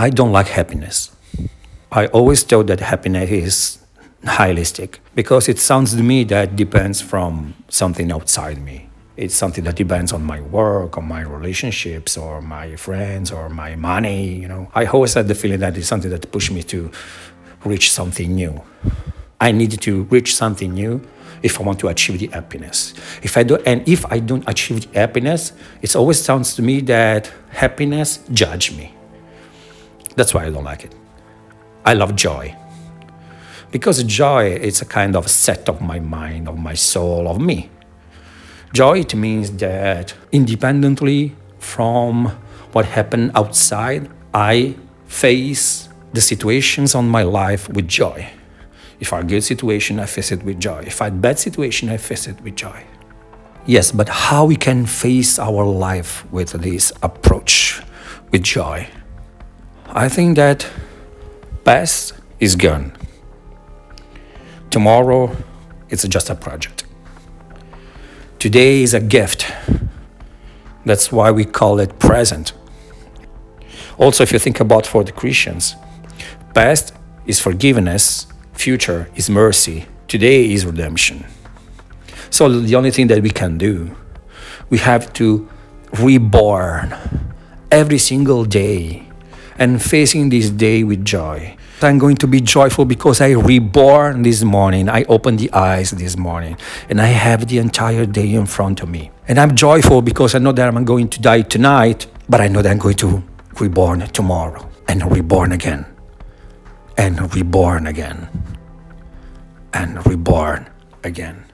I don't like happiness. I always thought that happiness is nihilistic because it sounds to me that depends from something outside me. It's something that depends on my work, on my relationships, or my friends, or my money. You know, I always had the feeling that it's something that pushed me to reach something new. I need to reach something new if I want to achieve the happiness. If I do, and if I don't achieve the happiness, it always sounds to me that happiness judge me. That's why I don't like it. I love joy. Because joy is a kind of set of my mind, of my soul, of me. Joy it means that independently from what happened outside, I face the situations on my life with joy. If I good situation, I face it with joy. If I bad situation, I face it with joy. Yes, but how we can face our life with this approach, with joy? I think that past is gone. Tomorrow, it's just a project. Today is a gift. That's why we call it present. Also, if you think about for the Christians, past is forgiveness, future is mercy, today is redemption. So the only thing that we can do, we have to reborn every single day and facing this day with joy. I'm going to be joyful because I reborn this morning. I opened the eyes this morning and I have the entire day in front of me. And I'm joyful because I know that I'm going to die tonight, but I know that I'm going to reborn tomorrow and reborn again and reborn again and reborn again.